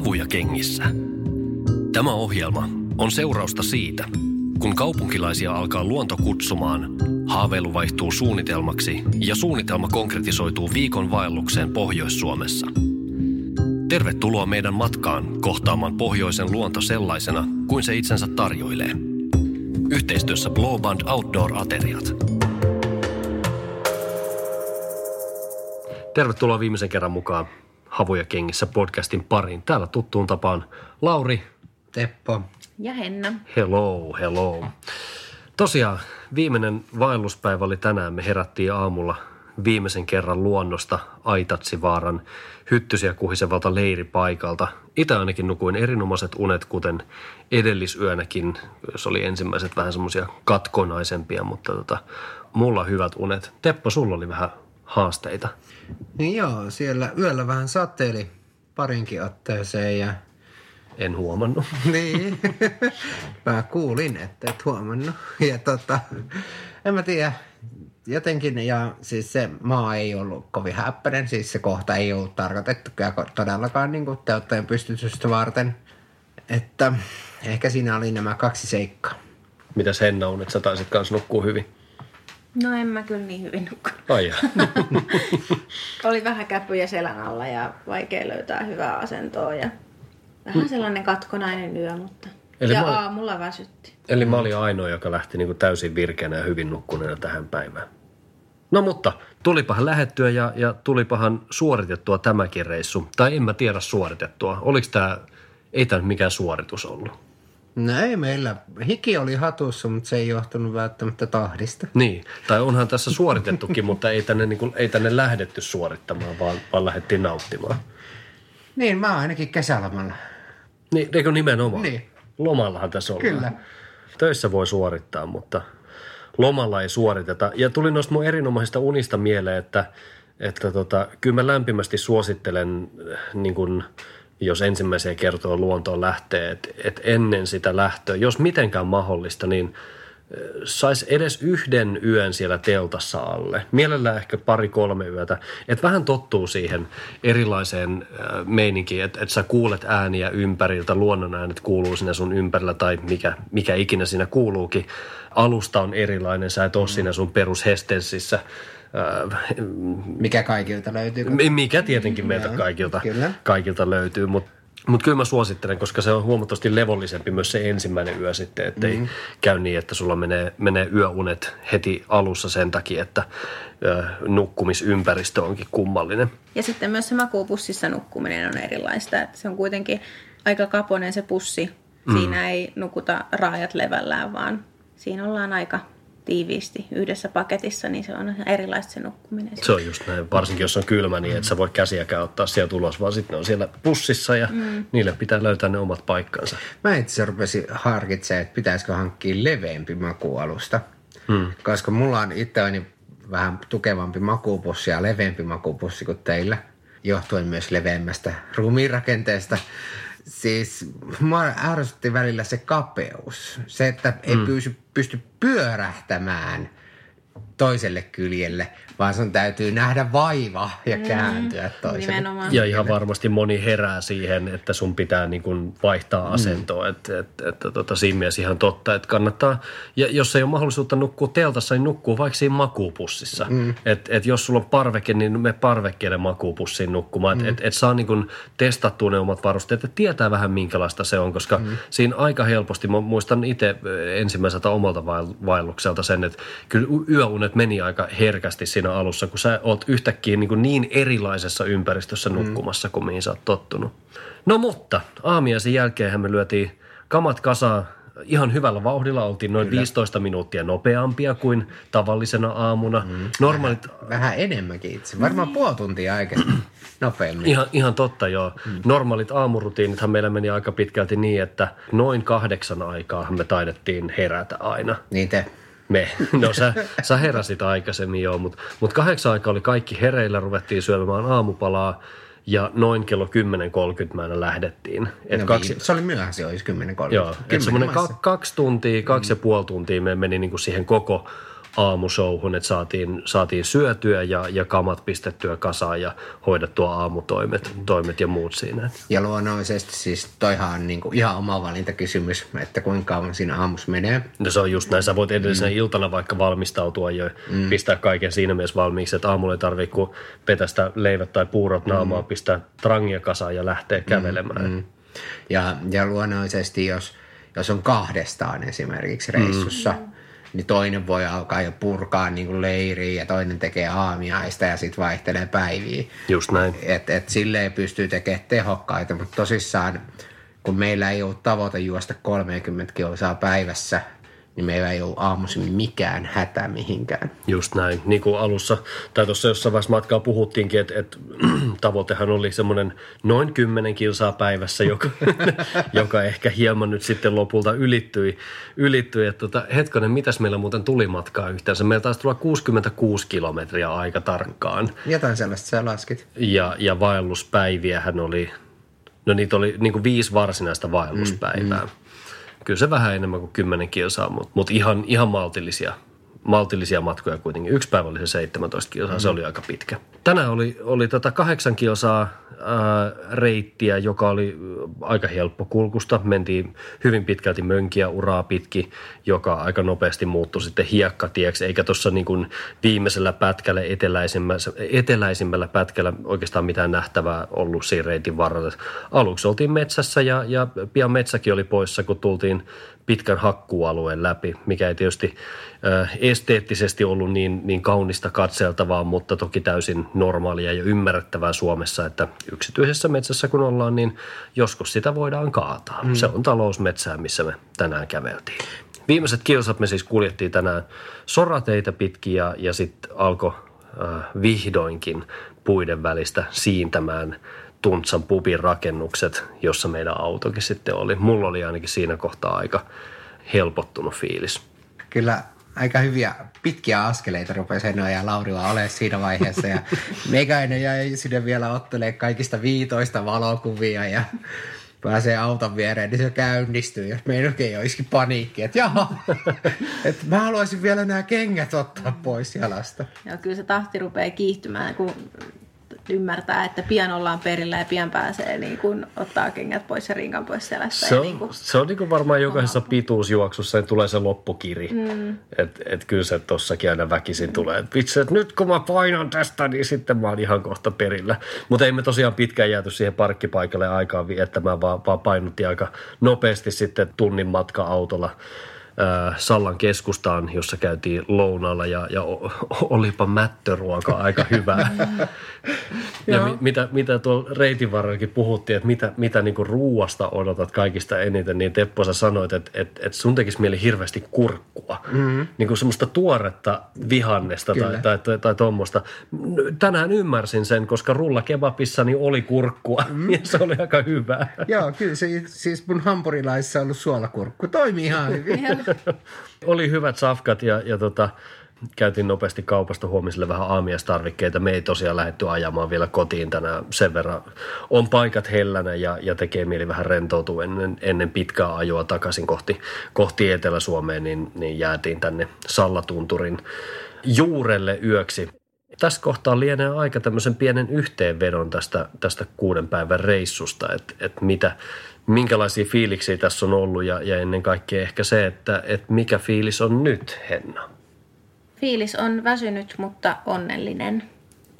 Havuja kengissä. Tämä ohjelma on seurausta siitä, kun kaupunkilaisia alkaa luonto kutsumaan, haaveilu vaihtuu suunnitelmaksi ja suunnitelma konkretisoituu viikon vaellukseen Pohjois-Suomessa. Tervetuloa meidän matkaan kohtaamaan pohjoisen luonto sellaisena kuin se itsensä tarjoilee. Yhteistyössä Blowband Outdoor-ateriat. Tervetuloa viimeisen kerran mukaan Havuja kengissä podcastin pariin. Täällä tuttuun tapaan Lauri. Teppo. Ja Henna. Hello, hello. Tosiaan viimeinen vaelluspäivä oli tänään. Me herättiin aamulla viimeisen kerran luonnosta Aitatsivaaran hyttysiä kuhisevalta leiripaikalta. Itse ainakin nukuin erinomaiset unet, kuten edellisyönäkin, jos oli ensimmäiset vähän semmoisia katkonaisempia, mutta tota, mulla hyvät unet. Teppo, sulla oli vähän haasteita. Niin joo, siellä yöllä vähän sateeli parinkin otteeseen ja... En huomannut. niin, mä kuulin, että et huomannut. Ja tota, en mä tiedä, jotenkin, ja siis se maa ei ollut kovin häppäinen, siis se kohta ei ollut tarkoitettu todellakaan niin teotteen pystytystä varten. Että ehkä siinä oli nämä kaksi seikkaa. Mitäs Henna on, että sä taisit kanssa nukkua hyvin? No en mä kyllä niin hyvin nukkunut. Ai Oli vähän käpyjä selän alla ja vaikea löytää hyvää asentoa ja vähän sellainen katkonainen yö, mutta Eli ja mä... aamulla väsytti. Eli mä olin ainoa, joka lähti niin kuin täysin virkeänä ja hyvin nukkuneena tähän päivään. No mutta tulipahan lähettyä ja, ja tulipahan suoritettua tämäkin reissu. Tai en mä tiedä suoritettua. Oliko tämä, ei tämä mikään suoritus ollut? No ei meillä. Hiki oli hatussa, mutta se ei johtunut välttämättä tahdista. Niin, tai onhan tässä suoritettukin, mutta ei tänne, niin kuin, ei tänne lähdetty suorittamaan, vaan, vaan lähdettiin nauttimaan. Niin, mä ainakin kesälomalla. Niin, eikö nimenomaan? Niin. Lomallahan tässä on. Kyllä. Töissä voi suorittaa, mutta lomalla ei suoriteta. Ja tuli noista mun erinomaisista unista mieleen, että, että tota, kyllä mä lämpimästi suosittelen niin kuin – jos ensimmäisiä kertoa luontoon lähtee, että et ennen sitä lähtöä, jos mitenkään mahdollista, niin saisi edes yhden yön siellä teltassa alle. Mielellään ehkä pari-kolme yötä. Että vähän tottuu siihen erilaiseen meininkiin, että et sä kuulet ääniä ympäriltä, luonnon äänet kuuluu sinne sun ympärillä tai mikä, mikä ikinä siinä kuuluukin. Alusta on erilainen, sä et ole mm. siinä sun perushestessissä mikä kaikilta löytyy? Mikä tietenkin meiltä kaikilta, kaikilta löytyy, mutta mutta kyllä mä suosittelen, koska se on huomattavasti levollisempi myös se ensimmäinen yö sitten, ettei mm-hmm. käy niin, että sulla menee, menee yöunet heti alussa sen takia, että ö, nukkumisympäristö onkin kummallinen. Ja sitten myös se makuupussissa nukkuminen on erilaista, että se on kuitenkin aika kaponen se pussi. Mm. Siinä ei nukuta raajat levällään, vaan siinä ollaan aika tiiviisti yhdessä paketissa, niin se on erilaista se nukkuminen. Se on just näin, varsinkin jos on kylmä, niin mm. et sä voi käsiäkään ottaa sieltä ulos, vaan sitten ne on siellä pussissa ja mm. niille pitää löytää ne omat paikkansa. Mä itse rupesin harkitsemaan, että pitäisikö hankkia leveämpi makualusta, mm. koska mulla on itseäni vähän tukevampi makuupussi ja leveämpi makuupussi kuin teillä, johtuen myös leveämmästä ruumiinrakenteesta siis mua ärsytti välillä se kapeus. Se, että ei mm. pysty, pysty pyörähtämään toiselle kyljelle, vaan sun täytyy nähdä vaiva ja mm, kääntyä mm, toiselle. Nimenomaan. Ja ihan varmasti moni herää siihen, että sun pitää niin kuin vaihtaa mm. asentoa. Mm. Että et, et, tota, siinä mielessä ihan totta, että kannattaa, ja jos ei ole mahdollisuutta nukkua teltassa, niin nukkuu vaikka siinä makuupussissa. Mm. Että et jos sulla on parveke, niin me parvekkeelle makuupussiin nukkumaan. Mm. Että et, et saa niin kuin testattua ne omat varusteet, että tietää vähän minkälaista se on, koska mm. siinä aika helposti, mä muistan itse ensimmäiseltä omalta vaellukselta sen, että kyllä yöunet meni aika herkästi siinä siinä alussa, kun sä oot yhtäkkiä niin, kuin niin erilaisessa ympäristössä mm. nukkumassa kuin mihin sä oot tottunut. No mutta aamiaisen jälkeen me lyötiin kamat kasaan, ihan hyvällä vauhdilla. Oltiin noin Kyllä. 15 minuuttia nopeampia kuin tavallisena aamuna. Mm. Normaalit... Vähän, vähän enemmänkin itse. Varmaan mm. puoli tuntia aikaisemmin nopeammin. Ihan, ihan totta, joo. Mm. Normaalit aamurutiinithan meillä meni aika pitkälti niin, että noin kahdeksan aikaa me taidettiin herätä aina. Niin te. Me. No sä, sä heräsit aikaisemmin joo, mutta mut kahdeksan aikaa oli kaikki hereillä, ruvettiin syömään aamupalaa ja noin kello 10.30 mä lähdettiin. Et no, kaksi, se oli myöhässä, olisi 10.30. Joo, semmoinen ka, kaksi tuntia, kaksi mm. ja puoli tuntia me meni niin kuin siihen koko aamushowhun, että saatiin, saatiin syötyä ja, ja kamat pistettyä kasaan ja hoidettua aamutoimet toimet ja muut siinä. Ja luonnollisesti siis toihan on niin kuin ihan oma valintakysymys, että kuinka kauan siinä aamussa menee. No se on just näin, sä voit edellisenä mm. iltana vaikka valmistautua jo, mm. pistää kaiken siinä mielessä valmiiksi, että aamulla ei tarvitse kuin petästä leivät tai puurot naamaa, mm. pistää trangia kasaan ja lähteä kävelemään. Mm. Mm. Ja, ja luonnollisesti jos, jos on kahdestaan esimerkiksi reissussa, mm niin toinen voi alkaa jo purkaa niin kuin leiriä ja toinen tekee aamiaista ja sitten vaihtelee päiviä. Just näin. Et, et silleen pystyy tekemään tehokkaita, mutta tosissaan kun meillä ei ole tavoite juosta 30 kilsaa päivässä, niin meillä ei ole aamuisin mikään hätä mihinkään. Just näin. Niin kuin alussa, tai tuossa jossain vaiheessa matkaa puhuttiinkin, että, että tavoitehan oli semmoinen noin 10 kilsaa päivässä, joka, joka ehkä hieman nyt sitten lopulta ylittyi. ylittyi. Että tota, hetkonen, mitäs meillä muuten tuli matkaa yhteensä? Meillä taisi tulla 66 kilometriä aika tarkkaan. Jotain sellaista sä laskit. Ja, ja vaelluspäiviähän oli, no niitä oli niin kuin viisi varsinaista vaelluspäivää. Mm, mm kyllä se vähän enemmän kuin 10 kilsaa, mutta, mutta ihan, ihan maltillisia, maltillisia matkoja kuitenkin. Yksi päivä oli se 17 kilsaa, mm. se oli aika pitkä. Tänään oli, oli tota kahdeksan kilsaa ää, reittiä, joka oli aika helppo kulkusta. Mentiin hyvin pitkälti mönkiä uraa pitki, joka aika nopeasti muuttui sitten hiekkatieksi, eikä tuossa niin viimeisellä pätkällä, eteläisimmällä, eteläisimmällä pätkällä oikeastaan mitään nähtävää ollut siinä reitin varrella. Aluksi oltiin metsässä ja, ja pian metsäkin oli poissa, kun tultiin pitkän hakkuualueen läpi, mikä ei tietysti esteettisesti ollut niin, niin kaunista katseltavaa, mutta toki täysin normaalia ja ymmärrettävää Suomessa, että yksityisessä metsässä kun ollaan, niin joskus sitä voidaan kaataa. Mm. Se on talousmetsää, missä me tänään käveltiin. Viimeiset kilsat me siis kuljettiin tänään sorateitä pitkin ja, ja sitten alkoi äh, vihdoinkin puiden välistä siintämään Tuntsan pubin rakennukset, jossa meidän autokin sitten oli. Mulla oli ainakin siinä kohtaa aika helpottunut fiilis. Kyllä aika hyviä pitkiä askeleita rupesi Henno ja Laurilla olemaan siinä vaiheessa. Ja meikäinen jäi sinne vielä ottelee kaikista viitoista valokuvia ja pääsee auton viereen, niin se käynnistyy. Ja meidänkin olisikin paniikki, että jaha, että mä haluaisin vielä nämä kengät ottaa pois jalasta. Joo, kyllä se tahti rupeaa kiihtymään, kun ymmärtää, että pian ollaan perillä ja pian pääsee niin kun ottaa kengät pois ja rinkan pois selästä. Se on, niin kun, se on niin kuin varmaan jokaisessa pituusjuoksussa että tulee se loppukiri. Mm. Että et kyllä se tossakin aina väkisin tulee. Että vitsi, että nyt kun mä painan tästä, niin sitten mä oon ihan kohta perillä. Mutta ei me tosiaan pitkään jääty siihen parkkipaikalle aikaan viettämään, vaan, vaan painuttiin aika nopeasti sitten tunnin matka autolla Sallan keskustaan, jossa käytiin lounalla ja, ja olipa mättöruoka aika hyvää. ja mi, mitä, mitä tuolla reitin varrellakin puhuttiin, että mitä, mitä niinku ruuasta odotat kaikista eniten, niin Teppo sä sanoit, että, että, että sun tekisi mieli hirveästi kurkkua. Mm-hmm. Niin kuin semmoista tuoretta vihannesta Kyllä. tai, tai, tai, tai tuommoista. Tänään ymmärsin sen, koska rullakebabissani oli kurkkua mm. ja se oli aika hyvää. Joo, kyllä se, siis mun hampurilaissa on ollut suolakurkku. Toimii ihan hyvin. Oli hyvät safkat ja, ja tota, käytiin nopeasti kaupasta huomiselle vähän aamiastarvikkeita. Me ei tosiaan lähdetty ajamaan vielä kotiin tänään. Sen verran on paikat hellänä ja, ja tekee mieli vähän rentoutua ennen, ennen pitkää ajoa takaisin kohti, kohti Etelä-Suomeen, niin, niin jäätiin tänne Sallatunturin juurelle yöksi. Tässä kohtaa lienee aika tämmöisen pienen yhteenvedon tästä, tästä kuuden päivän reissusta, että, että mitä, minkälaisia fiiliksiä tässä on ollut ja, ja ennen kaikkea ehkä se, että, että mikä fiilis on nyt, Henna? Fiilis on väsynyt, mutta onnellinen.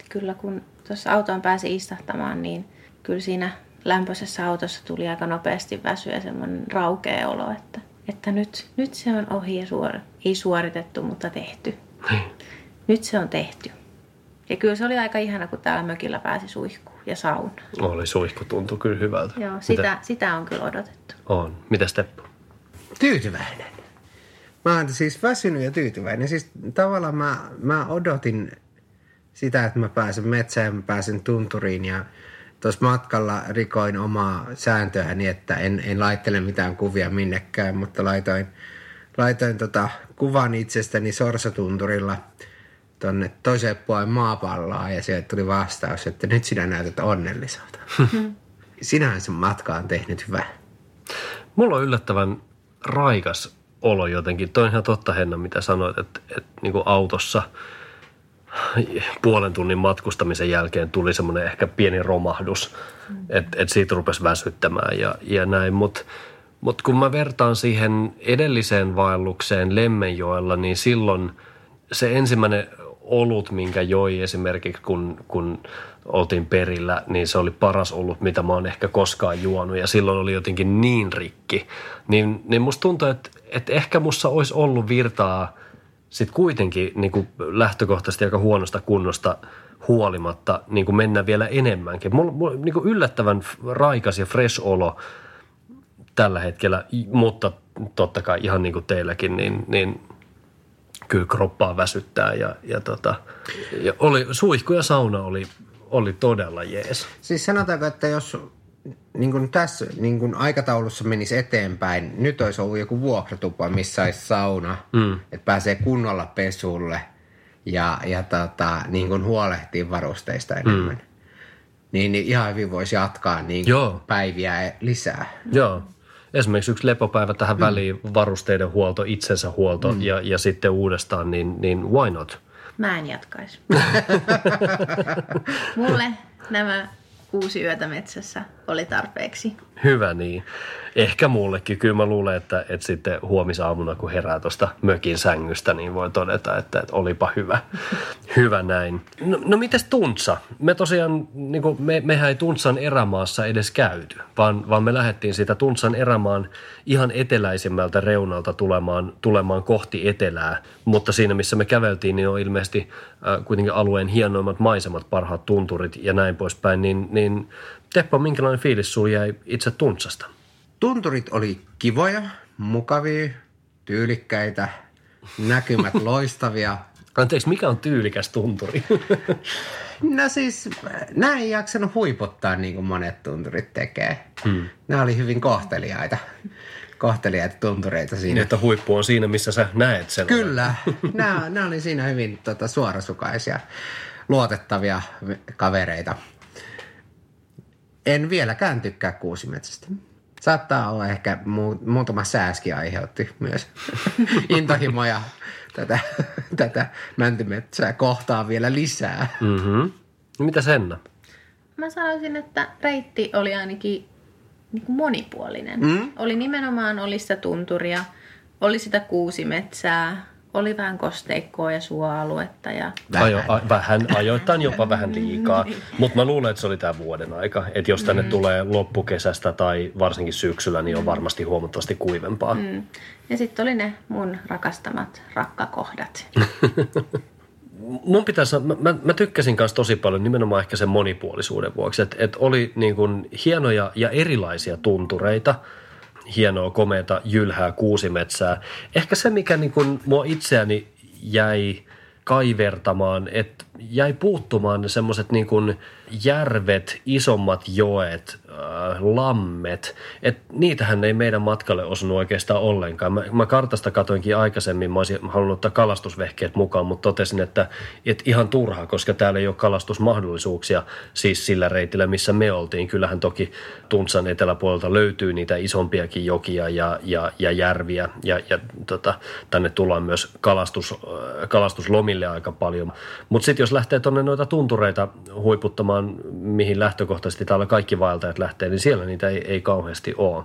Kyllä kun tuossa autoon pääsi istahtamaan, niin kyllä siinä lämpöisessä autossa tuli aika nopeasti väsy ja semmoinen raukea olo, että, että nyt, nyt se on ohi ja suor, ei suoritettu, mutta tehty. Niin. Nyt se on tehty. Ja kyllä se oli aika ihana, kun täällä mökillä pääsi suihkuun ja sauna. Oli suihku, tuntui kyllä hyvältä. Joo, sitä, Mitä? sitä on kyllä odotettu. On. Mitä Steppo? Tyytyväinen. Mä oon siis väsynyt ja tyytyväinen. Siis tavallaan mä, mä odotin sitä, että mä pääsen metsään, mä pääsen tunturiin ja tuossa matkalla rikoin omaa sääntöä niin, että en, en laittele mitään kuvia minnekään, mutta laitoin, laitoin tota kuvan itsestäni sorsatunturilla tuonne toiseen puolen maapalloa ja sieltä tuli vastaus, että nyt sinä näytät onnelliselta. Sinähän sen matka on tehnyt hyvää. Mulla on yllättävän raikas olo jotenkin. Toi on ihan totta Henna, mitä sanoit, että, että niin kuin autossa puolen tunnin matkustamisen jälkeen tuli semmoinen ehkä pieni romahdus, mm. että, että siitä rupesi väsyttämään ja, ja näin. Mutta mut kun mä vertaan siihen edelliseen vaellukseen Lemmenjoella, niin silloin se ensimmäinen olut, minkä joi esimerkiksi, kun, kun oltiin perillä, niin se oli paras olut, mitä mä oon ehkä koskaan juonut. Ja silloin oli jotenkin niin rikki. Niin, niin musta tuntuu, että, että ehkä mussa olisi ollut virtaa sitten kuitenkin niin kuin lähtökohtaisesti aika huonosta kunnosta huolimatta niin kuin mennä vielä enemmänkin. Mulla, mulla niin kuin yllättävän raikas ja fresh olo tällä hetkellä, mutta totta kai ihan niin kuin teilläkin, niin, niin kyllä kroppaa väsyttää ja, ja, tota, ja oli, suihku ja sauna oli, oli todella jees. Siis sanotaanko, että jos niin kuin tässä niin kuin aikataulussa menisi eteenpäin, nyt olisi ollut joku vuokratupa, missä olisi sauna, mm. että pääsee kunnolla pesulle ja, ja tota, niin kuin huolehtii varusteista enemmän. Mm. Niin, niin ihan hyvin voisi jatkaa niin Joo. päiviä lisää. Joo esimerkiksi yksi lepopäivä tähän mm. väliin, varusteiden huolto, itsensä huolto mm. ja, ja sitten uudestaan, niin, niin why not? Mä en jatkaisi. Mulle nämä kuusi yötä metsässä oli tarpeeksi. Hyvä niin. Ehkä mullekin. Kyllä mä luulen, että, että sitten huomisaamuna, kun herää tuosta mökin sängystä, niin voi todeta, että, että olipa hyvä. hyvä näin. No, no mites Tuntsa? Me tosiaan, niin kuin me, mehän ei Tuntsan erämaassa edes käyty, vaan, vaan me lähdettiin siitä Tuntsan erämaan ihan eteläisimmältä reunalta tulemaan, tulemaan kohti etelää. Mutta siinä, missä me käveltiin, niin on ilmeisesti äh, kuitenkin alueen hienoimmat maisemat, parhaat tunturit ja näin poispäin. Niin, niin Teppo, minkälainen fiilis sinulla jäi itse Tuntsasta? Tunturit oli kivoja, mukavia, tyylikkäitä, näkymät loistavia. Anteeksi, mikä on tyylikäs tunturi? no siis, näin ei jaksanut huipottaa niin kuin monet tunturit tekee. Hmm. Nämä oli hyvin kohteliaita kohteliaita tuntureita siinä. Niin, että huippu on siinä, missä sä näet sen. Kyllä. nämä, nämä oli siinä hyvin tota, suorasukaisia, luotettavia kavereita. En vieläkään tykkää kuusimetsästä. Saattaa olla ehkä mu- muutama sääski aiheutti myös intohimoja tätä, tätä mäntymetsää kohtaa vielä lisää. Mm-hmm. Mitä Senna? Mä sanoisin, että reitti oli ainakin niin kuin monipuolinen. Mm? Oli nimenomaan oli sitä tunturia, oli sitä kuusimetsää, oli vähän kosteikkoa ja suoaluetta. Ja... Vähän. Ajo, a, vähän, ajoittain jopa vähän liikaa. Niin. Mutta mä luulen, että se oli tämä vuoden aika. Että jos tänne mm. tulee loppukesästä tai varsinkin syksyllä, niin on varmasti huomattavasti kuivempaa. Mm. Ja sitten oli ne mun rakastamat rakkakohdat. mun pitäisi, mä, mä, mä tykkäsin kanssa tosi paljon nimenomaan ehkä sen monipuolisuuden vuoksi, että et oli niin kuin hienoja ja erilaisia tuntureita – hienoa, komeata, jylhää kuusimetsää. Ehkä se, mikä niin kuin mua itseäni jäi kaivertamaan, että jäi puuttumaan ne semmoiset niin kuin järvet, isommat joet, äh, lammet, että niitähän ei meidän matkalle osunut oikeastaan ollenkaan. Mä, mä kartasta katoinkin aikaisemmin, mä olisin halunnut ottaa kalastusvehkeet mukaan, mutta totesin, että, että ihan turha, koska täällä ei ole kalastusmahdollisuuksia siis sillä reitillä, missä me oltiin. Kyllähän toki Tuntsan eteläpuolelta löytyy niitä isompiakin jokia ja, ja, ja järviä ja, ja tota, tänne tullaan myös kalastus, äh, kalastuslomille aika paljon. Mutta sitten jos lähtee tuonne noita tuntureita huiputtamaan, mihin lähtökohtaisesti täällä kaikki vaeltajat lähtee, niin siellä niitä ei, ei kauheasti ole.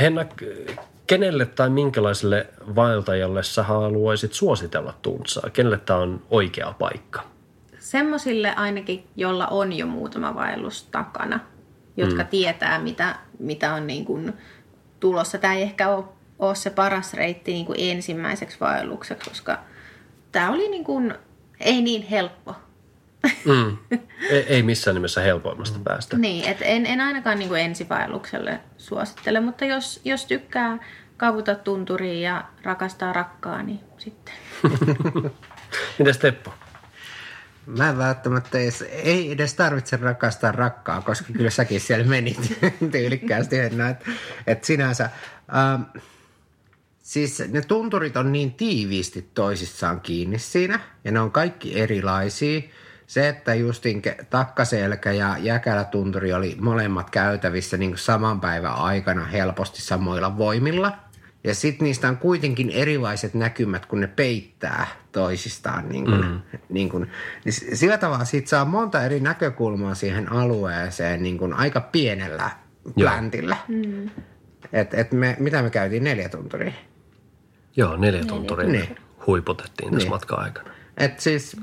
Henna, kenelle tai minkälaiselle vaeltajalle sä haluaisit suositella Tuntsaa? Kenelle tämä on oikea paikka? Semmoisille ainakin, jolla on jo muutama vaellus takana, jotka mm. tietää, mitä, mitä on niin kuin tulossa. Tämä ei ehkä ole, ole se paras reitti niin kuin ensimmäiseksi vaellukseksi, koska tämä oli niin kuin, ei niin helppo Mm. Ei, ei missään nimessä helpoimmasta päästä. Niin, et en, en ainakaan niin kuin ensivaellukselle suosittele, mutta jos, jos tykkää kaavuta tunturiin ja rakastaa rakkaa, niin sitten. Mites Teppo? Mä en välttämättä edes, ei edes tarvitse rakastaa rakkaa, koska kyllä säkin siellä menit tyylikkäästi. Että et sinänsä, ähm, siis ne tunturit on niin tiiviisti toisissaan kiinni siinä ja ne on kaikki erilaisia. Se, että justin takkaselkä ja jäkälätunturi oli molemmat käytävissä niin saman päivän aikana helposti samoilla voimilla – ja sitten niistä on kuitenkin erilaiset näkymät, kun ne peittää toisistaan. Niin kun, mm. niin kun, niin sillä tavalla siitä saa monta eri näkökulmaa siihen alueeseen niin kun aika pienellä pläntillä. Mm. Et, et me, mitä me käytiin, neljä tunturia? Joo, neljä tunturia niin. huiputettiin tässä niin. matkan aikana. Et siis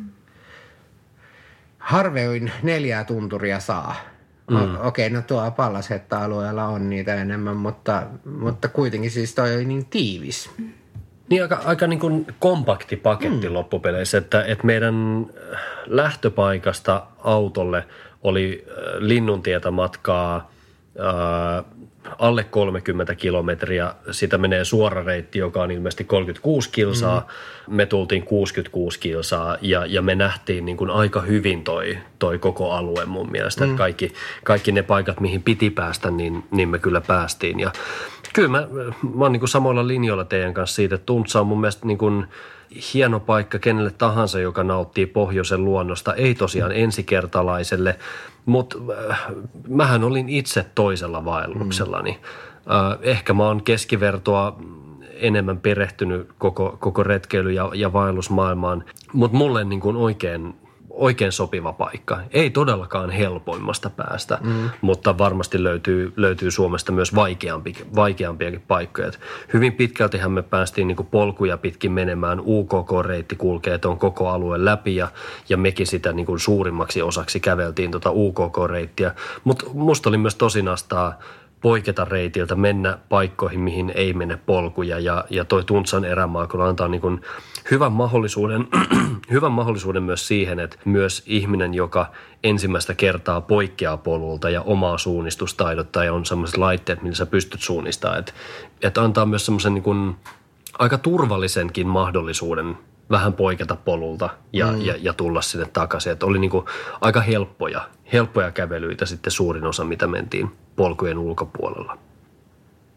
harvein neljää tunturia saa – Mm. Okei, okay, no tuo Pallashetta-alueella on niitä enemmän, mutta, mutta kuitenkin siis toi oli niin tiivis. Niin aika, aika niin kuin kompakti paketti mm. loppupeleissä, että, että meidän lähtöpaikasta autolle oli äh, linnuntietä matkaa äh, alle 30 kilometriä. Sitä menee suora reitti, joka on ilmeisesti 36 kilsaa. Mm. Me tultiin 66 kilsaa ja, ja me nähtiin niin kuin aika hyvin toi, toi koko alue mun mielestä. Mm. kaikki, kaikki ne paikat, mihin piti päästä, niin, niin me kyllä päästiin. Ja kyllä mä, mä oon niin samoilla linjoilla teidän kanssa siitä, että Tuntsa on mun mielestä niin kuin – hieno paikka kenelle tahansa, joka nauttii pohjoisen luonnosta, ei tosiaan ensikertalaiselle, mutta äh, mähän olin itse toisella vaelluksellani. Äh, ehkä mä oon keskivertoa enemmän perehtynyt koko, koko retkeily- ja, ja vaellusmaailmaan, mutta mulle niin kuin oikein oikein sopiva paikka. Ei todellakaan helpoimmasta päästä, mm. mutta varmasti löytyy, löytyy Suomesta myös vaikeampi, vaikeampiakin paikkoja. Et hyvin pitkältihän me päästiin niin polkuja pitkin menemään. UKK-reitti kulkee tuon koko alueen läpi ja, ja mekin sitä niin kuin suurimmaksi osaksi käveltiin tuota UKK-reittiä. Mutta musta oli myös tosinastaa poiketa reitiltä, mennä paikkoihin, mihin ei mene polkuja. Ja, ja toi Tuntsan erämaa kyllä antaa niin kuin hyvän, mahdollisuuden, hyvän mahdollisuuden myös siihen, että myös ihminen, joka ensimmäistä kertaa poikkeaa polulta ja omaa suunnistustaidot ja on sellaiset laitteet, millä sä pystyt suunnistamaan, että, että antaa myös semmoisen niin kuin aika turvallisenkin mahdollisuuden vähän poiketa polulta ja, mm. ja, ja tulla sinne takaisin. Että oli niin kuin aika helppoja, helppoja kävelyitä sitten suurin osa, mitä mentiin polkujen ulkopuolella.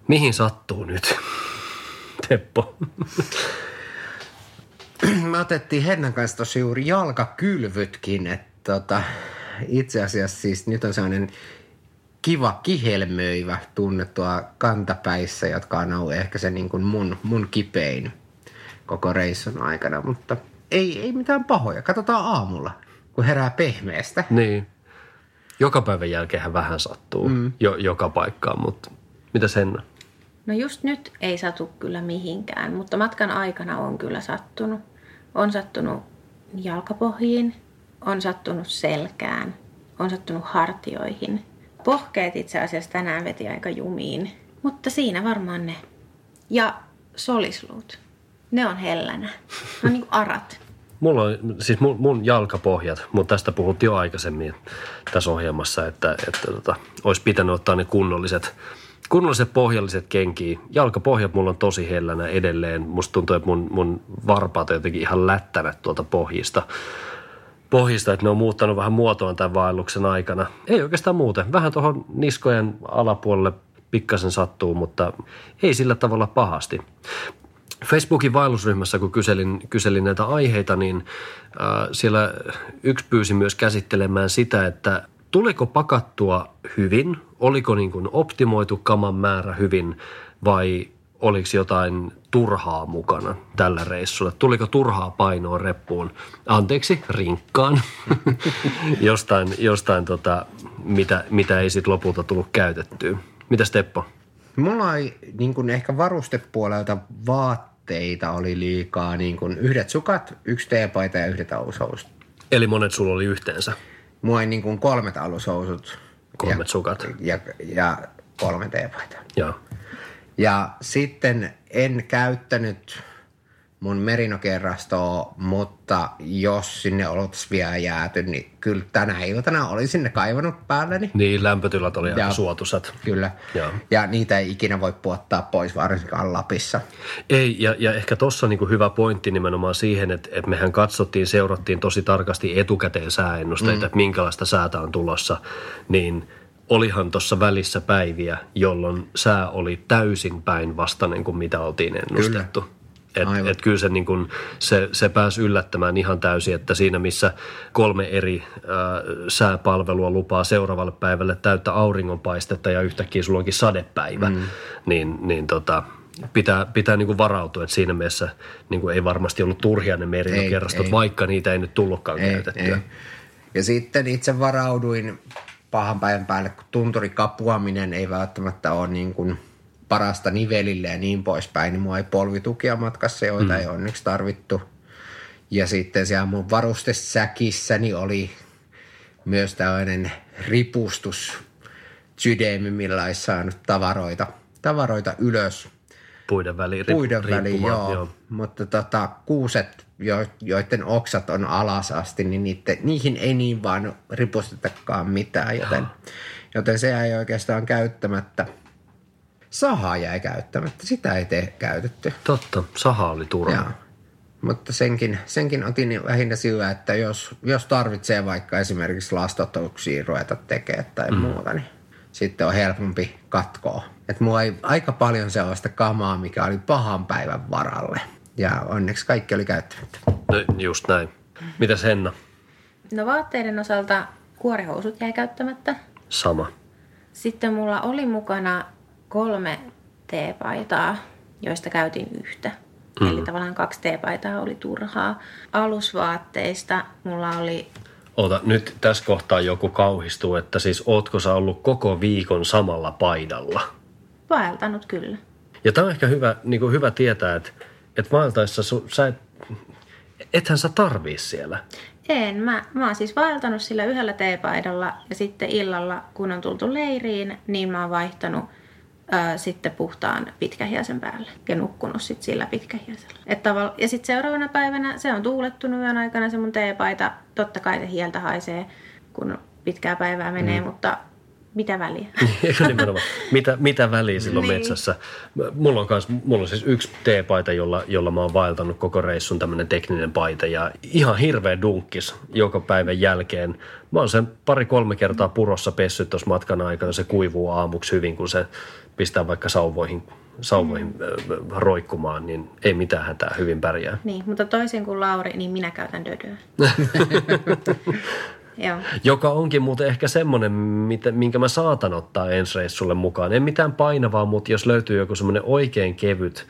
Mihin sattuu nyt, Teppo? Me otettiin Hennan kanssa tosi juuri jalkakylvytkin, että tota, itse asiassa siis nyt on sellainen kiva kihelmöivä tunnettua kantapäissä, jotka on ollut ehkä se niin kuin mun, mun kipein koko reissun aikana, mutta ei, ei mitään pahoja. Katsotaan aamulla, kun herää pehmeästä. Niin. Joka päivän jälkeen vähän sattuu mm. jo, joka paikkaan, mutta mitä sen? No just nyt ei satu kyllä mihinkään, mutta matkan aikana on kyllä sattunut. On sattunut jalkapohjiin, on sattunut selkään, on sattunut hartioihin. Pohkeet itse asiassa tänään veti aika jumiin, mutta siinä varmaan ne. Ja solisluut, ne on hellänä. Ne on niin kuin arat. Mulla on siis mun, mun jalkapohjat, mutta tästä puhuttiin jo aikaisemmin tässä ohjelmassa, että, että tota, olisi pitänyt ottaa ne kunnolliset, kunnolliset pohjalliset kenkiä. Jalkapohjat mulla on tosi hellänä edelleen. Musta tuntuu, että mun, mun varpaat on jotenkin ihan lättävät tuolta pohjista. Pohjista, että ne on muuttanut vähän muotoon tämän vaelluksen aikana. Ei oikeastaan muuten. Vähän tuohon niskojen alapuolelle pikkasen sattuu, mutta ei sillä tavalla pahasti. Facebookin vaellusryhmässä, kun kyselin, kyselin näitä aiheita, niin äh, siellä yksi pyysi myös käsittelemään sitä, että tuliko pakattua hyvin, oliko niin kuin optimoitu kaman määrä hyvin vai oliko jotain turhaa mukana tällä reissulla? Tuliko turhaa painoa reppuun? Anteeksi, rinkkaan. jostain, jostain tota, mitä, mitä ei sitten lopulta tullut käytettyä. Mitä Teppo? Mulla ei niin kuin ehkä varustepuolelta vaatteita oli liikaa. Niin kuin yhdet sukat, yksi teepaita ja yhdet alushousut. Eli monet sulla oli yhteensä? Mulla oli niin kuin kolmet alushousut. Kolmet ja, sukat. Ja, ja kolme teepaita. Joo. Ja sitten en käyttänyt mun merinokerrastoon, mutta jos sinne oltaisiin vielä jääty, niin kyllä tänä iltana oli sinne kaivannut päälleni. Niin, lämpötilat oli aika Ja- suotuisat. Kyllä. Joo. Ja niitä ei ikinä voi puottaa pois, varsinkaan Lapissa. Ei, ja, ja ehkä tuossa niinku hyvä pointti nimenomaan siihen, että, että mehän katsottiin, seurattiin tosi tarkasti etukäteen sääennusteita, mm. että minkälaista säätä on tulossa, niin olihan tuossa välissä päiviä, jolloin sää oli täysin päinvastainen kuin mitä oltiin ennustettu. Et, et kyllä se, niin kun, se, se pääsi yllättämään ihan täysin, että siinä missä kolme eri äh, sääpalvelua lupaa seuraavalle päivälle täyttä auringonpaistetta ja yhtäkkiä sulla onkin sadepäivä, mm. niin, niin tota, pitää, pitää niin kuin varautua, että siinä mielessä niin kuin ei varmasti ollut turhia ne merinokerrastot, vaikka niitä ei nyt tullutkaan Ei, käytettyä. ei. Ja sitten itse varauduin pahan päivän päälle, kun tunturikapuaminen ei välttämättä ole niin kuin parasta nivelille ja niin poispäin, niin mua ei polvitukia matkassa, joita mm. ei onneksi tarvittu. Ja sitten siellä mun varustesäkissäni oli myös tällainen ripustus sydämi, millä olisi saanut tavaroita, tavaroita ylös Puiden väliin. puiden väliin, riippumaan, joo. Mutta tota, kuuset, jo, joiden oksat on alas asti, niin niitte, niihin ei niin vaan ripustetakaan mitään, joten, joten se jäi oikeastaan käyttämättä. Saha jäi käyttämättä, sitä ei tee käytetty. Totta, saha oli turha. Joo. Mutta senkin, senkin otin lähinnä sillä, että jos, jos tarvitsee vaikka esimerkiksi lastotuksia ruveta tekemään tai mm. muuta, niin sitten on helpompi katkoa. Että mulla ei aika paljon sellaista kamaa, mikä oli pahan päivän varalle. Ja onneksi kaikki oli käyttämättä. No, just näin. Mitäs Henna? No vaatteiden osalta kuorihousut jäi käyttämättä. Sama. Sitten mulla oli mukana kolme teepaitaa, joista käytin yhtä. Mm. Eli tavallaan kaksi teepaitaa oli turhaa. Alusvaatteista mulla oli Ota, nyt tässä kohtaa joku kauhistuu, että siis ootko sä ollut koko viikon samalla paidalla? vaeltanut kyllä. Ja tämä on ehkä hyvä, niin kuin hyvä tietää, että, että vaeltaessa su, sä et, ethän sä tarvii siellä. En, mä, mä oon siis vaeltanut sillä yhdellä teepaidalla ja sitten illalla, kun on tultu leiriin, niin mä oon vaihtanut ö, sitten puhtaan pitkähiäsen päälle ja nukkunut sitten sillä pitkähiäsellä. Et tavall- ja sitten seuraavana päivänä se on tuulettunut yön aikana se mun teepaita. Totta kai se hieltä haisee, kun pitkää päivää menee, mm. mutta mitä väliä? Mitä, mitä väliä silloin Niin. metsässä? Mulla on, kans, mulla on siis yksi teepaita, jolla, jolla mä oon vaeltanut koko reissun tämmöinen tekninen paita ja ihan hirveä dunkkis joka päivän jälkeen. Mä oon sen pari-kolme kertaa purossa pessyt tuossa matkan aikana. Se kuivuu aamuksi hyvin, kun se pistää vaikka sauvoihin, sauvoihin mm. roikkumaan, niin ei mitään hätää, hyvin pärjää. niin, mutta toisin kuin Lauri, niin minä käytän dödöä. Joo. Joka onkin muuten ehkä semmoinen, mitä- minkä mä saatan ottaa ensi reissulle mukaan. En mitään painavaa, mutta jos löytyy joku semmoinen oikein kevyt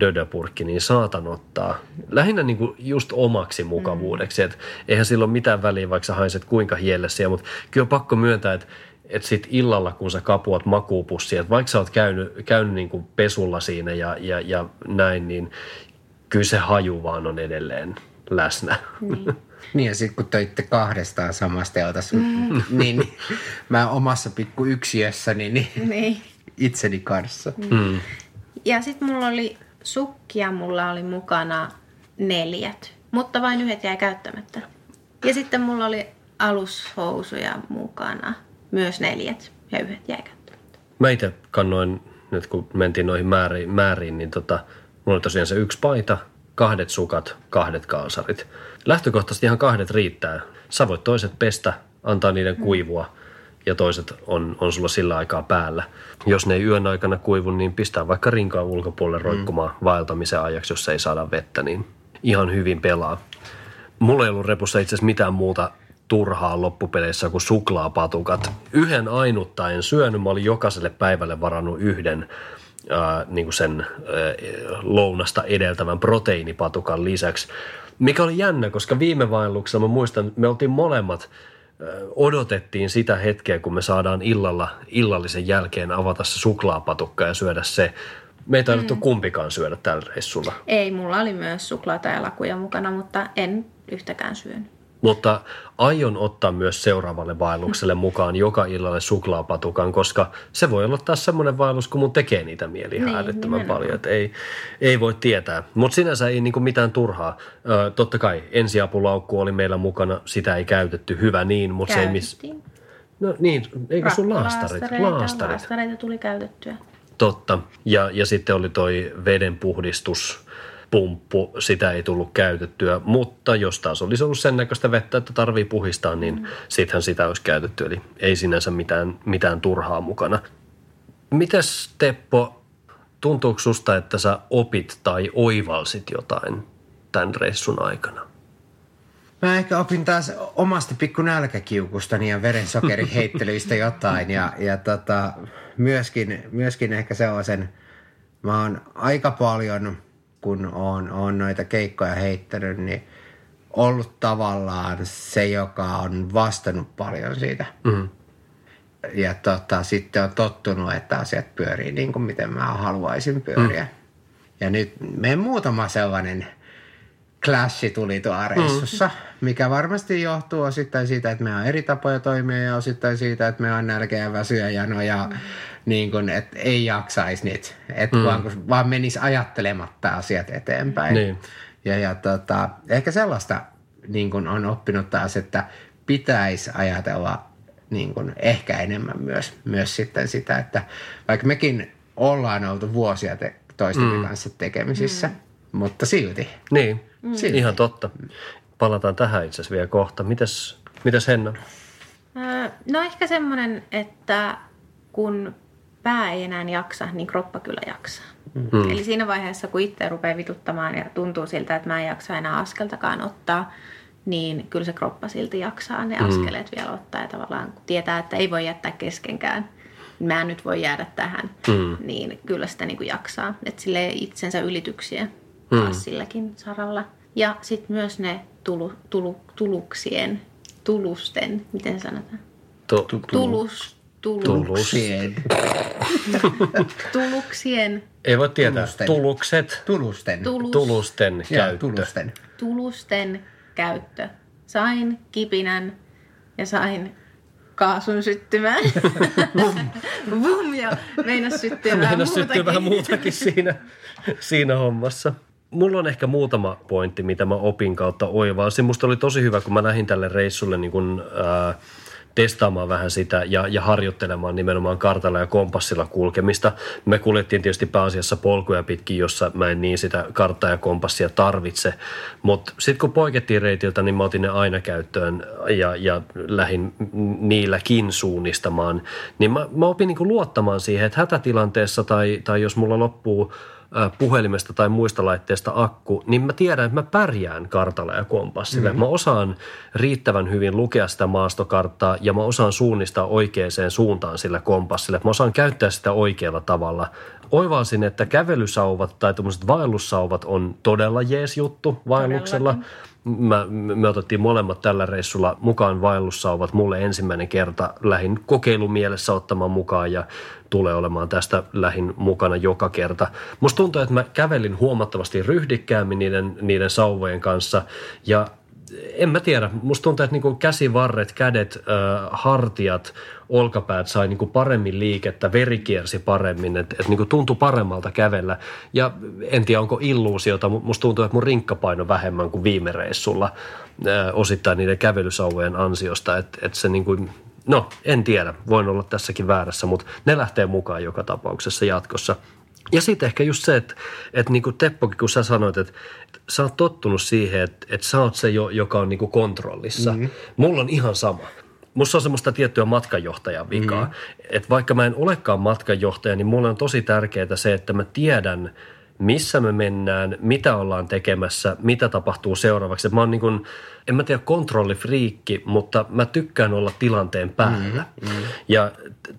dödöpurkki, niin saatan ottaa. Lähinnä niin kuin just omaksi mukavuudeksi. Mm. Et eihän sillä ole mitään väliä, vaikka sä haiset kuinka hiellessä. Mutta kyllä on pakko myöntää, että että sit illalla, kun sä kapuat makuupussia, että vaikka sä oot käynyt, käynyt niin kuin pesulla siinä ja, ja, ja näin, niin kyllä se haju vaan on edelleen läsnä. Niin. Niin ja sitten kun töitte kahdestaan samasta teltassa, mm. niin mä omassa pikku yksiössäni niin niin. itseni kanssa. Mm. Ja sitten mulla oli sukkia, mulla oli mukana neljät, mutta vain yhdet jäi käyttämättä. Ja sitten mulla oli alushousuja mukana, myös neljät ja yhdet jäi käyttämättä. Mä itse kannoin, nyt kun mentiin noihin määriin, määriin niin tota, mulla oli tosiaan se yksi paita, kahdet sukat, kahdet kalsarit. Lähtökohtaisesti ihan kahdet riittää. Sä voit toiset pestä, antaa niiden kuivua ja toiset on, on sulla sillä aikaa päällä. Jos ne ei yön aikana kuivu, niin pistää vaikka rinkaan ulkopuolelle roikkumaan vaeltamisen ajaksi, jos ei saada vettä, niin ihan hyvin pelaa. Mulla ei ollut repussa itse asiassa mitään muuta turhaa loppupeleissä kuin suklaapatukat. Yhden ainutta en syönyt. Mä olin jokaiselle päivälle varannut yhden ää, niin kuin sen ää, lounasta edeltävän proteiinipatukan lisäksi. Mikä oli jännä, koska viime vaelluksella mä muistan, me oltiin molemmat odotettiin sitä hetkeä, kun me saadaan illalla, illallisen jälkeen avata se suklaapatukka ja syödä se. Me ei taidettu mm. kumpikaan syödä tällä reissulla. Ei, mulla oli myös suklaata ja lakuja mukana, mutta en yhtäkään syönyt. Mutta aion ottaa myös seuraavalle vaellukselle mukaan joka illalle suklaapatukan, koska se voi olla taas semmoinen vaellus, kun mun tekee niitä mieli ihan Niin, älyttömän nimenomaan. paljon. Että ei, ei voi tietää. Mutta sinänsä ei niinku mitään turhaa. Ö, totta kai ensiapulaukku oli meillä mukana, sitä ei käytetty, hyvä niin, mutta se ei miss... No niin, eikö sun laastarit? Laastarit. Laastareita tuli käytettyä. Totta. Ja, ja sitten oli toi vedenpuhdistuspumppu, sitä ei tullut käytettyä, mutta jos taas olisi ollut sen näköistä vettä, että tarvii puhistaa, niin mm. sittenhän sitä olisi käytetty. Eli ei sinänsä mitään, mitään turhaa mukana. Mites Teppo, tuntuuko susta, että sä opit tai oivalsit jotain tämän reissun aikana? Mä ehkä opin taas omasta pikku nälkäkiukustani ja verensokeriheittelyistä jotain ja, ja tota, myöskin, myöskin ehkä sellaisen, mä oon aika paljon, kun oon, oon noita keikkoja heittänyt, niin ollut tavallaan se, joka on vastannut paljon siitä. Mm. Ja tota, sitten on tottunut, että asiat pyörii niin kuin miten mä haluaisin pyöriä. Mm. Ja nyt meidän muutama sellainen clashi tuli tuolla reissussa, mm. mikä varmasti johtuu osittain siitä, että meillä on eri tapoja toimia ja osittain siitä, että meillä on nälkä ja väsy ja jano ja mm. niin kuin, että ei jaksaisi nyt. Että mm. vaan, vaan menisi ajattelematta asiat eteenpäin. Niin. Ja, ja tota, ehkä sellaista niin kuin on oppinut taas, että pitäisi ajatella niin kuin ehkä enemmän myös, myös sitten sitä, että vaikka mekin ollaan oltu vuosia te, toistemme mm. kanssa tekemisissä, mm. Mutta silti. Niin, Silti. ihan totta. Palataan tähän itse asiassa vielä kohta. Mites, mites Henna? Öö, No ehkä semmoinen, että kun pää ei enää jaksa, niin kroppa kyllä jaksaa. Mm. Eli siinä vaiheessa, kun itse rupeaa vituttamaan ja tuntuu siltä, että mä en jaksa enää askeltakaan ottaa, niin kyllä se kroppa silti jaksaa ne askeleet vielä ottaa. Ja tavallaan kun tietää, että ei voi jättää keskenkään, mä en nyt voi jäädä tähän, mm. niin kyllä sitä niin kuin jaksaa. Että sille itsensä ylityksiä taas silläkin saralla. Ja sitten myös ne tulu, tulu, tuluksien, tulusten, miten sanotaan? Tu- Tulus, tulus, Tulus. Sien. tuluksien, Ei voi tietää. Tulusten. Tulukset, Tulusten. tulus, tulusten Ja, käyttö. tulusten. tulusten käyttö. Sain kipinän ja sain kaasun syttymään. Vum, ja meinas syttyä vähän muutakin. vähän muutakin siinä, siinä hommassa. Mulla on ehkä muutama pointti, mitä mä opin kautta oivalsin. Musta oli tosi hyvä, kun mä lähdin tälle reissulle niin kun, ää, testaamaan vähän sitä ja, ja harjoittelemaan nimenomaan kartalla ja kompassilla kulkemista. Me kuljettiin tietysti pääasiassa polkuja pitkin, jossa mä en niin sitä karttaa ja kompassia tarvitse. Mutta sitten kun poikettiin reitiltä, niin mä otin ne aina käyttöön ja, ja lähdin niilläkin suunnistamaan. Niin mä, mä opin niin luottamaan siihen, että hätätilanteessa tai, tai jos mulla loppuu puhelimesta tai muista laitteista akku, niin mä tiedän, että mä pärjään kartalla ja kompassilla. Mm-hmm. Mä osaan riittävän hyvin lukea sitä maastokarttaa ja mä osaan suunnistaa oikeaan suuntaan sillä kompassilla. Mä osaan käyttää sitä oikealla tavalla. Oivalsin, että kävelysauvat tai tämmöiset vaellussauvat on todella jees juttu vaelluksella. Mä, me otettiin molemmat tällä reissulla mukaan vaellussauvat. Mulle ensimmäinen kerta lähin kokeilumielessä ottamaan mukaan ja tulee olemaan tästä lähin mukana joka kerta. Musta tuntuu, että mä kävelin huomattavasti ryhdikkäämmin niiden, niiden sauvojen kanssa ja en mä tiedä. Musta tuntuu, että niinku käsivarret, kädet, äh, hartiat, olkapäät sai niinku paremmin liikettä, veri kiersi paremmin, että et niinku tuntui paremmalta kävellä. Ja en tiedä, onko illuusiota, musta tuntuu, että mun rinkkapaino vähemmän kuin viime reissulla äh, osittain niiden kävelysauvojen ansiosta. Että et se niinku, no en tiedä, voin olla tässäkin väärässä, mutta ne lähtee mukaan joka tapauksessa jatkossa. Ja sitten ehkä just se, että, että niin kuin Teppokin, kun sä sanoit, että, sä oot tottunut siihen, että, että sä oot se, jo, joka on niin kuin kontrollissa. Mm-hmm. Mulla on ihan sama. Musta on semmoista tiettyä matkanjohtajan vikaa. Mm-hmm. Että vaikka mä en olekaan matkanjohtaja, niin mulle on tosi tärkeää se, että mä tiedän, missä me mennään, mitä ollaan tekemässä, mitä tapahtuu seuraavaksi. Mä oon niin kuin, en mä tiedä kontrollifriikki, mutta mä tykkään olla tilanteen päällä. Mm-hmm. Ja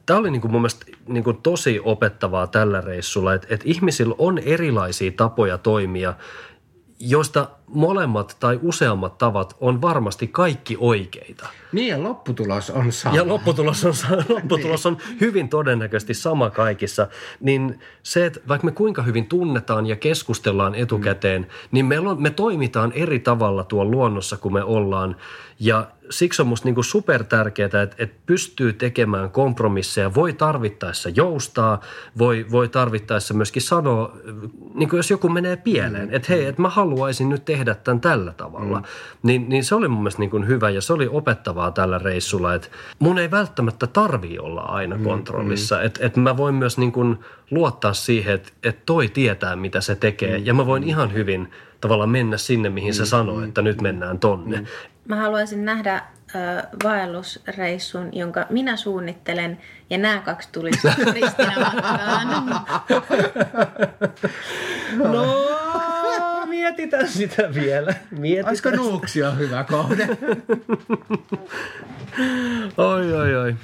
tämä oli niin kuin mun mielestä niin kuin tosi opettavaa tällä reissulla, että, että ihmisillä on erilaisia tapoja toimia, joista molemmat tai useammat tavat on varmasti kaikki oikeita. Niin ja lopputulos on sama. Ja lopputulos on, lopputulos on hyvin todennäköisesti sama kaikissa. Niin se, että vaikka me kuinka hyvin tunnetaan ja keskustellaan etukäteen, mm. niin me, me toimitaan eri tavalla tuolla luonnossa kuin me ollaan. Ja siksi on musta niinku super tärkeää, että, että pystyy tekemään kompromisseja, voi tarvittaessa joustaa, voi, voi tarvittaessa myöskin sanoa, niin kuin jos joku menee pieleen, mm. että hei, että mä haluaisin nyt tehdä tämän tällä tavalla. Mm. Niin, niin se oli mun mielestä niin hyvä ja se oli opettavaa tällä reissulla, että mun ei välttämättä tarvi olla aina mm, kontrollissa, mm. että, että mä voin myös niin kuin luottaa siihen, että, että toi tietää, mitä se tekee mm. ja mä voin ihan hyvin tavallaan mennä sinne, mihin se mm, sanoo, mm. että nyt mennään tonne. Mm. Mä haluaisin nähdä äh, vaellusreissun, jonka minä suunnittelen, ja nämä kaksi tulisi ristinä No, mietitään sitä vielä. Mietitään Olisiko Nuuksio hyvä kohde? oi, oi, oi.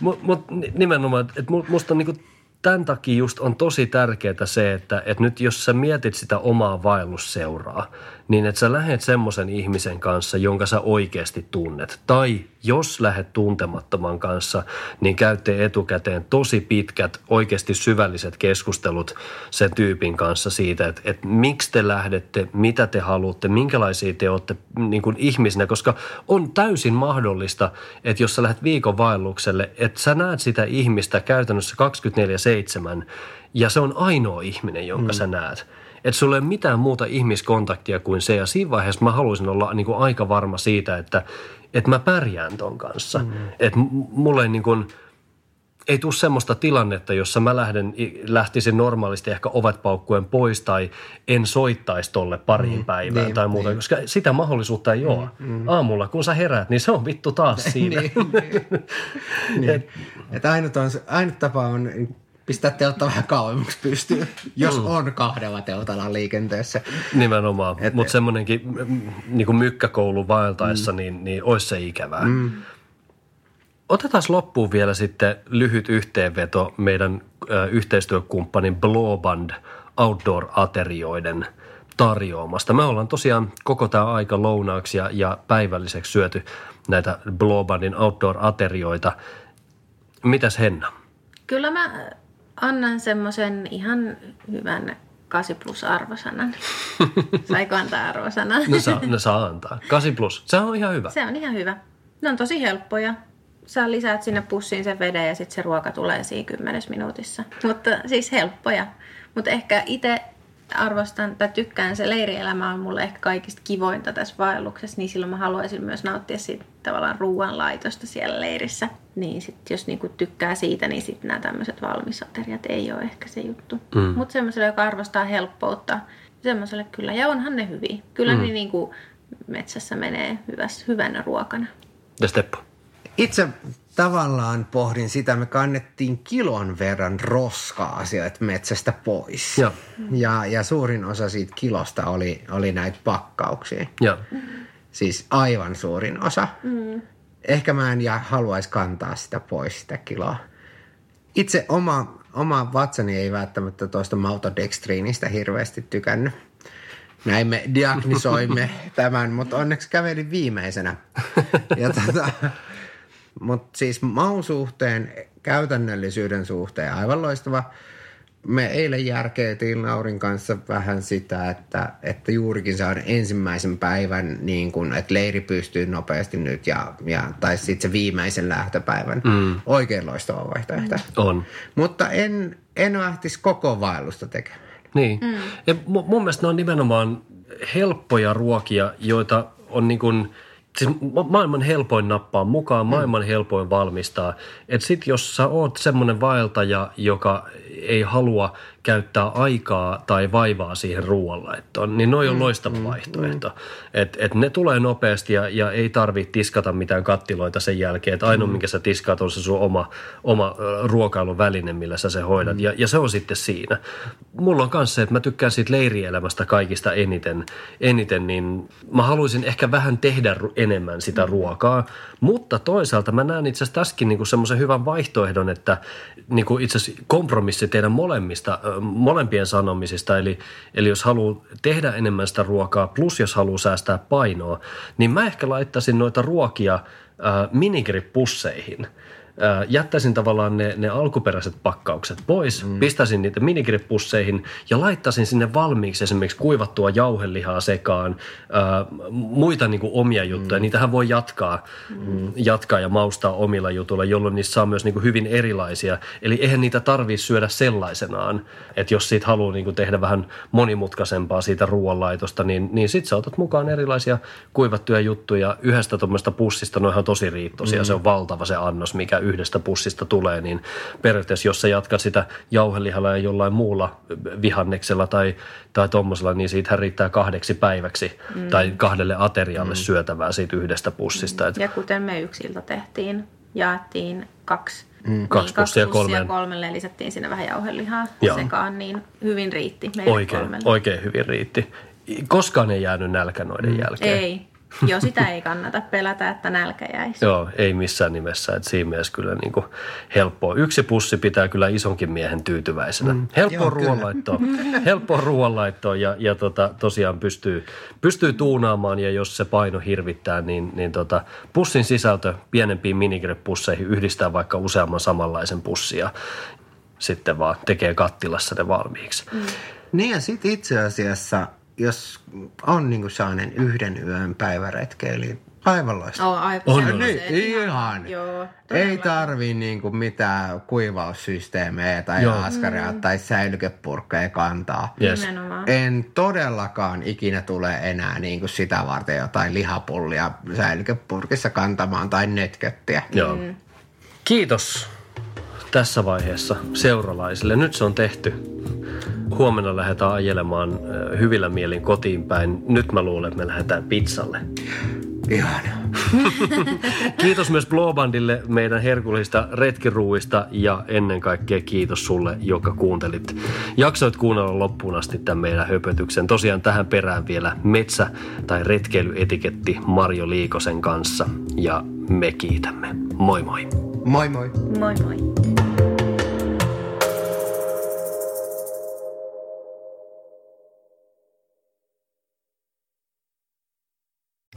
Mutta mut, nimenomaan, että musta on niinku tämän takia just on tosi tärkeää se, että, että nyt jos sä mietit sitä omaa vaellusseuraa, niin että sä lähet semmoisen ihmisen kanssa, jonka sä oikeasti tunnet. Tai jos lähet tuntemattoman kanssa, niin käytte etukäteen tosi pitkät, oikeasti syvälliset keskustelut sen tyypin kanssa siitä, että, että miksi te lähdette, mitä te haluatte, minkälaisia te olette niin kuin ihmisinä, koska on täysin mahdollista, että jos sä lähdet viikon vaellukselle, että sä näet sitä ihmistä käytännössä 24-7 ja se on ainoa ihminen, jonka mm. sä näet – että sulla ei ole mitään muuta ihmiskontaktia kuin se. Ja siinä vaiheessa mä haluaisin olla niin kuin aika varma siitä, että, että mä pärjään ton kanssa. Mm. Että mulle ei niin kuin, ei tule semmoista tilannetta, jossa mä lähden, lähtisin normaalisti ehkä ovet paukkuen pois tai en soittaisi tolle pariin mm, päivään niin, tai muuta, niin. koska sitä mahdollisuutta ei ole. Mm, mm. Aamulla kun sä heräät, niin se on vittu taas siinä. niin, niin. niin. Et, Et ainut, on, ainut tapa on pistää teltta vähän kauemmaksi pystyyn, jos mm. on kahdella teltalla liikenteessä. Nimenomaan, mutta semmoinenkin niin mykkäkoulu vaeltaessa, mm. niin, niin olisi se ikävää. Mm. Otetaan loppuun vielä sitten lyhyt yhteenveto meidän ö, yhteistyökumppanin Blowband outdoor-aterioiden tarjoamasta. Me ollaan tosiaan koko tämä aika lounaaksi ja, ja päivälliseksi syöty näitä Blowbandin outdoor-aterioita. Mitäs Henna? Kyllä mä annan semmoisen ihan hyvän 8 plus arvosanan. Saiko antaa arvosanan? no, saa, no saa antaa. 8 plus. Se on ihan hyvä. Se on ihan hyvä. Ne on tosi helppoja. Sä lisäät sinne pussiin sen veden ja sitten se ruoka tulee siinä kymmenessä minuutissa. Mutta siis helppoja. Mutta ehkä itse arvostan tai tykkään, se leirielämä on mulle ehkä kaikista kivointa tässä vaelluksessa, niin silloin mä haluaisin myös nauttia siitä tavallaan ruoanlaitosta siellä leirissä. Niin sit jos niinku tykkää siitä, niin sitten nämä tämmöiset valmisateriat ei ole ehkä se juttu. Mm. Mutta semmoiselle, joka arvostaa helppoutta, semmoiselle kyllä. Ja onhan ne hyviä. Kyllä mm. ne niinku metsässä menee hyväs, hyvänä ruokana. Ja Steppo? Itse tavallaan pohdin sitä, me kannettiin kilon verran roskaa sieltä metsästä pois. Ja, ja, ja suurin osa siitä kilosta oli, oli näitä pakkauksia. Ja. Siis aivan suurin osa. Mm. Ehkä mä en ja haluaisi kantaa sitä pois, sitä kiloa. Itse oma, oma vatsani ei välttämättä tuosta maltodextriinistä hirveästi tykännyt. Näin me diagnisoimme tämän, mutta onneksi kävelin viimeisenä. Ja tota, mutta siis maun suhteen, käytännöllisyyden suhteen aivan loistava. Me eilen järkeetiin Laurin kanssa vähän sitä, että, että juurikin se on ensimmäisen päivän, niin kun, että leiri pystyy nopeasti nyt, ja, ja, tai sitten se viimeisen lähtöpäivän. Mm. Oikein loistava vaihtoehto. On. Mutta en, en lähtisi koko vaellusta tekemään. Niin. Mm. Ja mun mielestä ne on nimenomaan helppoja ruokia, joita on niin kuin – siis maailman helpoin nappaa mukaan, maailman mm. helpoin valmistaa. Että sit jos sä oot semmoinen vaeltaja, joka ei halua käyttää aikaa tai vaivaa siihen ruoanlaittoon, niin noin on mm, loistava mm, vaihtoehto. Mm. Et, et ne tulee nopeasti ja, ja ei tarvitse tiskata mitään kattiloita sen jälkeen. Että ainoa, mm. minkä sä tiskaat, on se sun oma, oma ruokailuväline, millä sä se hoidat. Mm. Ja, ja se on sitten siinä. Mulla on kanssa se, että mä tykkään siitä leirielämästä kaikista eniten, eniten, niin mä haluaisin ehkä vähän tehdä enemmän sitä mm. ruokaa. Mutta toisaalta mä näen itse asiassa tässäkin niin semmoisen hyvän vaihtoehdon, että niin itse asiassa kompromissi teidän molemmista molempien sanomisista. Eli, eli jos haluaa tehdä enemmän sitä ruokaa, plus jos haluaa säästää painoa, niin mä ehkä laittaisin noita ruokia äh, minigripusseihin – jättäisin tavallaan ne, ne alkuperäiset pakkaukset pois, mm. pistäisin niitä minigripusseihin ja laittaisin sinne valmiiksi esimerkiksi kuivattua jauhelihaa sekaan, ää, muita niin kuin omia juttuja. Mm. Niitähän voi jatkaa, mm. jatkaa ja maustaa omilla jutuilla, jolloin niissä saa myös niin kuin hyvin erilaisia. Eli eihän niitä tarvii syödä sellaisenaan, että jos siitä haluaa niin kuin tehdä vähän monimutkaisempaa siitä ruoanlaitosta, niin, niin sit sä otat mukaan erilaisia kuivattuja juttuja yhdestä tuommoista pussista, no ihan tosi riittoisia, mm. se on valtava se annos, mikä yhdestä pussista tulee, niin periaatteessa jos sä jatkat sitä jauhelihalla ja jollain muulla vihanneksella tai, tai tuommoisella, niin siitä riittää kahdeksi päiväksi mm. tai kahdelle aterialle mm. syötävää siitä yhdestä pussista. Mm. Ja kuten me yksiltä tehtiin, jaettiin kaksi Mm. Kaksi niin, pussia kolmeen. kolmelle lisättiin sinne vähän jauhelihaa Joo. sekaan, niin hyvin riitti meille oikein, kolmelle. Oikein hyvin riitti. Koskaan ei jäänyt nälkä noiden mm. jälkeen. Ei, Joo, sitä ei kannata pelätä, että nälkä jäisi. Joo, ei missään nimessä. Että siinä mielessä kyllä niin kuin helppoa. Yksi pussi pitää kyllä isonkin miehen tyytyväisenä. Mm. Helppoa ruoanlaittoa. helppoa ruoanlaittoa ja, ja tota, tosiaan pystyy, pystyy tuunaamaan ja jos se paino hirvittää, niin, niin tota, pussin sisältö pienempiin minigrepusseihin yhdistää vaikka useamman samanlaisen pussia sitten vaan tekee kattilassa ne valmiiksi. Mm. Niin ja sitten itse asiassa – jos on niin sellainen yhden yön päiväretkeili, aivan loistava. Oh, aivan on, niin, ihan. Joo, Ei tarvi niin kuin mitään kuivaussysteemejä tai Joo. askaria mm. tai säilykepurkkeja kantaa. Yes. En todellakaan ikinä tule enää niin kuin sitä varten jotain lihapullia säilykepurkissa kantamaan tai netköttiä. Joo. Mm. Kiitos tässä vaiheessa seuralaisille. Nyt se on tehty. Huomenna lähdetään ajelemaan hyvillä mielin kotiin päin. Nyt mä luulen, että me lähdetään pizzalle. Ihan. kiitos myös Blowbandille meidän herkullista retkiruuista ja ennen kaikkea kiitos sulle, joka kuuntelit. Jaksoit kuunnella loppuun asti tämän meidän höpötyksen. Tosiaan tähän perään vielä metsä- tai retkeilyetiketti Marjo Liikosen kanssa ja me kiitämme. Moi moi. Moi moi. Moi moi.